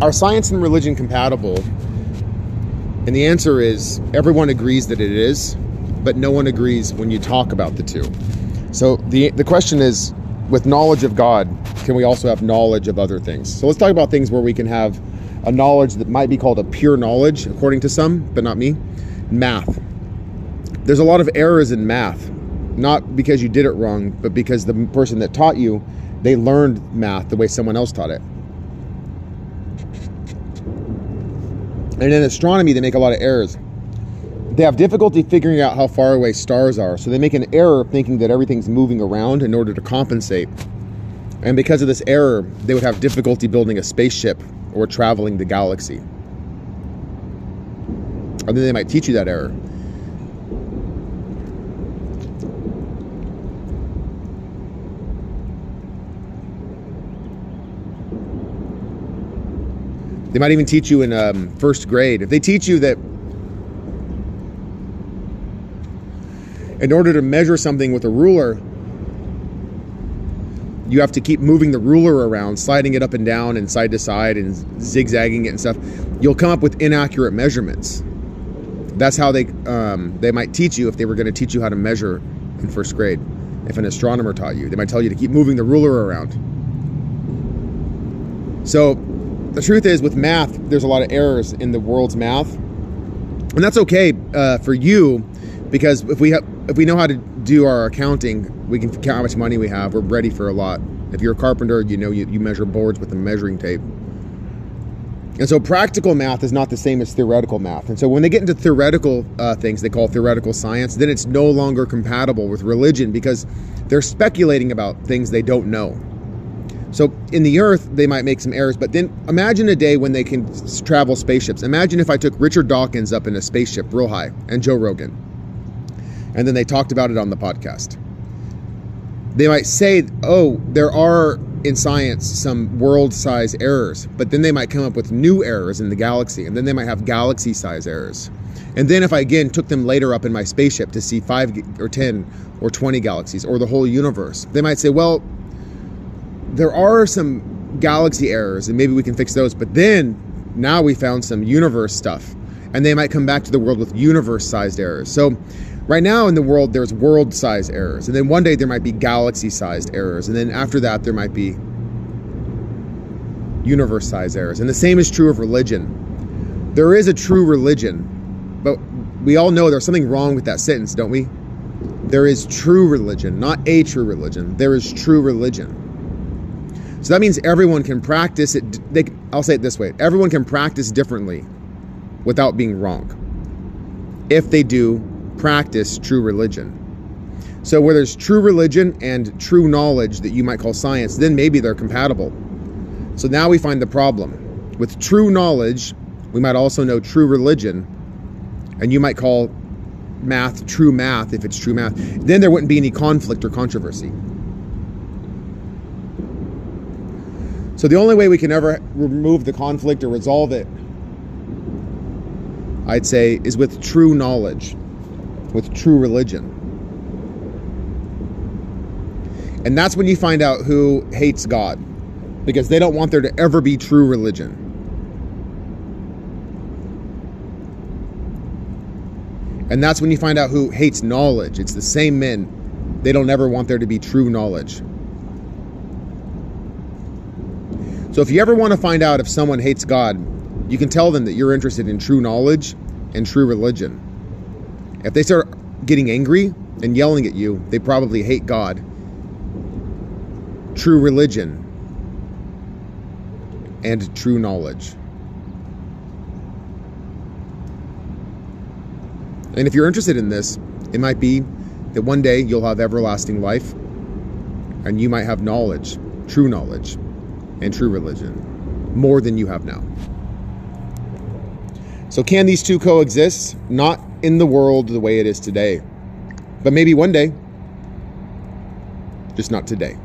are science and religion compatible? And the answer is everyone agrees that it is, but no one agrees when you talk about the two. So the the question is with knowledge of God, can we also have knowledge of other things? So let's talk about things where we can have a knowledge that might be called a pure knowledge, according to some, but not me. Math. There's a lot of errors in math, not because you did it wrong, but because the person that taught you, they learned math the way someone else taught it. And in astronomy, they make a lot of errors. They have difficulty figuring out how far away stars are, so they make an error thinking that everything's moving around in order to compensate. And because of this error, they would have difficulty building a spaceship or traveling the galaxy. And then they might teach you that error. They might even teach you in um, first grade. If they teach you that in order to measure something with a ruler, you have to keep moving the ruler around, sliding it up and down and side to side and zigzagging it and stuff. You'll come up with inaccurate measurements. That's how they um, they might teach you if they were going to teach you how to measure in first grade. If an astronomer taught you, they might tell you to keep moving the ruler around. So the truth is, with math, there's a lot of errors in the world's math, and that's okay uh, for you because if we have if we know how to do our accounting, we can count how much money we have. We're ready for a lot. If you're a carpenter, you know you, you measure boards with a measuring tape. And so practical math is not the same as theoretical math. And so when they get into theoretical uh, things they call theoretical science, then it's no longer compatible with religion because they're speculating about things they don't know. So in the earth, they might make some errors, but then imagine a day when they can travel spaceships. Imagine if I took Richard Dawkins up in a spaceship real high and Joe Rogan, and then they talked about it on the podcast. They might say, oh, there are in science some world size errors, but then they might come up with new errors in the galaxy, and then they might have galaxy size errors. And then if I again took them later up in my spaceship to see five or 10 or 20 galaxies or the whole universe, they might say, well, there are some galaxy errors and maybe we can fix those. But then now we found some universe stuff and they might come back to the world with universe sized errors. So right now in the world, there's world sized errors. And then one day there might be galaxy sized errors. And then after that, there might be universe sized errors. And the same is true of religion. There is a true religion, but we all know there's something wrong with that sentence, don't we? There is true religion, not a true religion. There is true religion. So that means everyone can practice it. They, I'll say it this way everyone can practice differently without being wrong if they do practice true religion. So, where there's true religion and true knowledge that you might call science, then maybe they're compatible. So now we find the problem. With true knowledge, we might also know true religion, and you might call math true math if it's true math. Then there wouldn't be any conflict or controversy. So the only way we can ever remove the conflict or resolve it, I'd say, is with true knowledge, with true religion. And that's when you find out who hates God, because they don't want there to ever be true religion. And that's when you find out who hates knowledge. It's the same men. They don't ever want there to be true knowledge. So if you ever want to find out if someone hates God, you can tell them that you're interested in true knowledge and true religion. If they start getting angry and yelling at you, they probably hate God, true religion, and true knowledge. And if you're interested in this, it might be that one day you'll have everlasting life and you might have knowledge, true knowledge and true religion more than you have now. So, can these two coexist? Not in the world the way it is today, but maybe one day, just not today.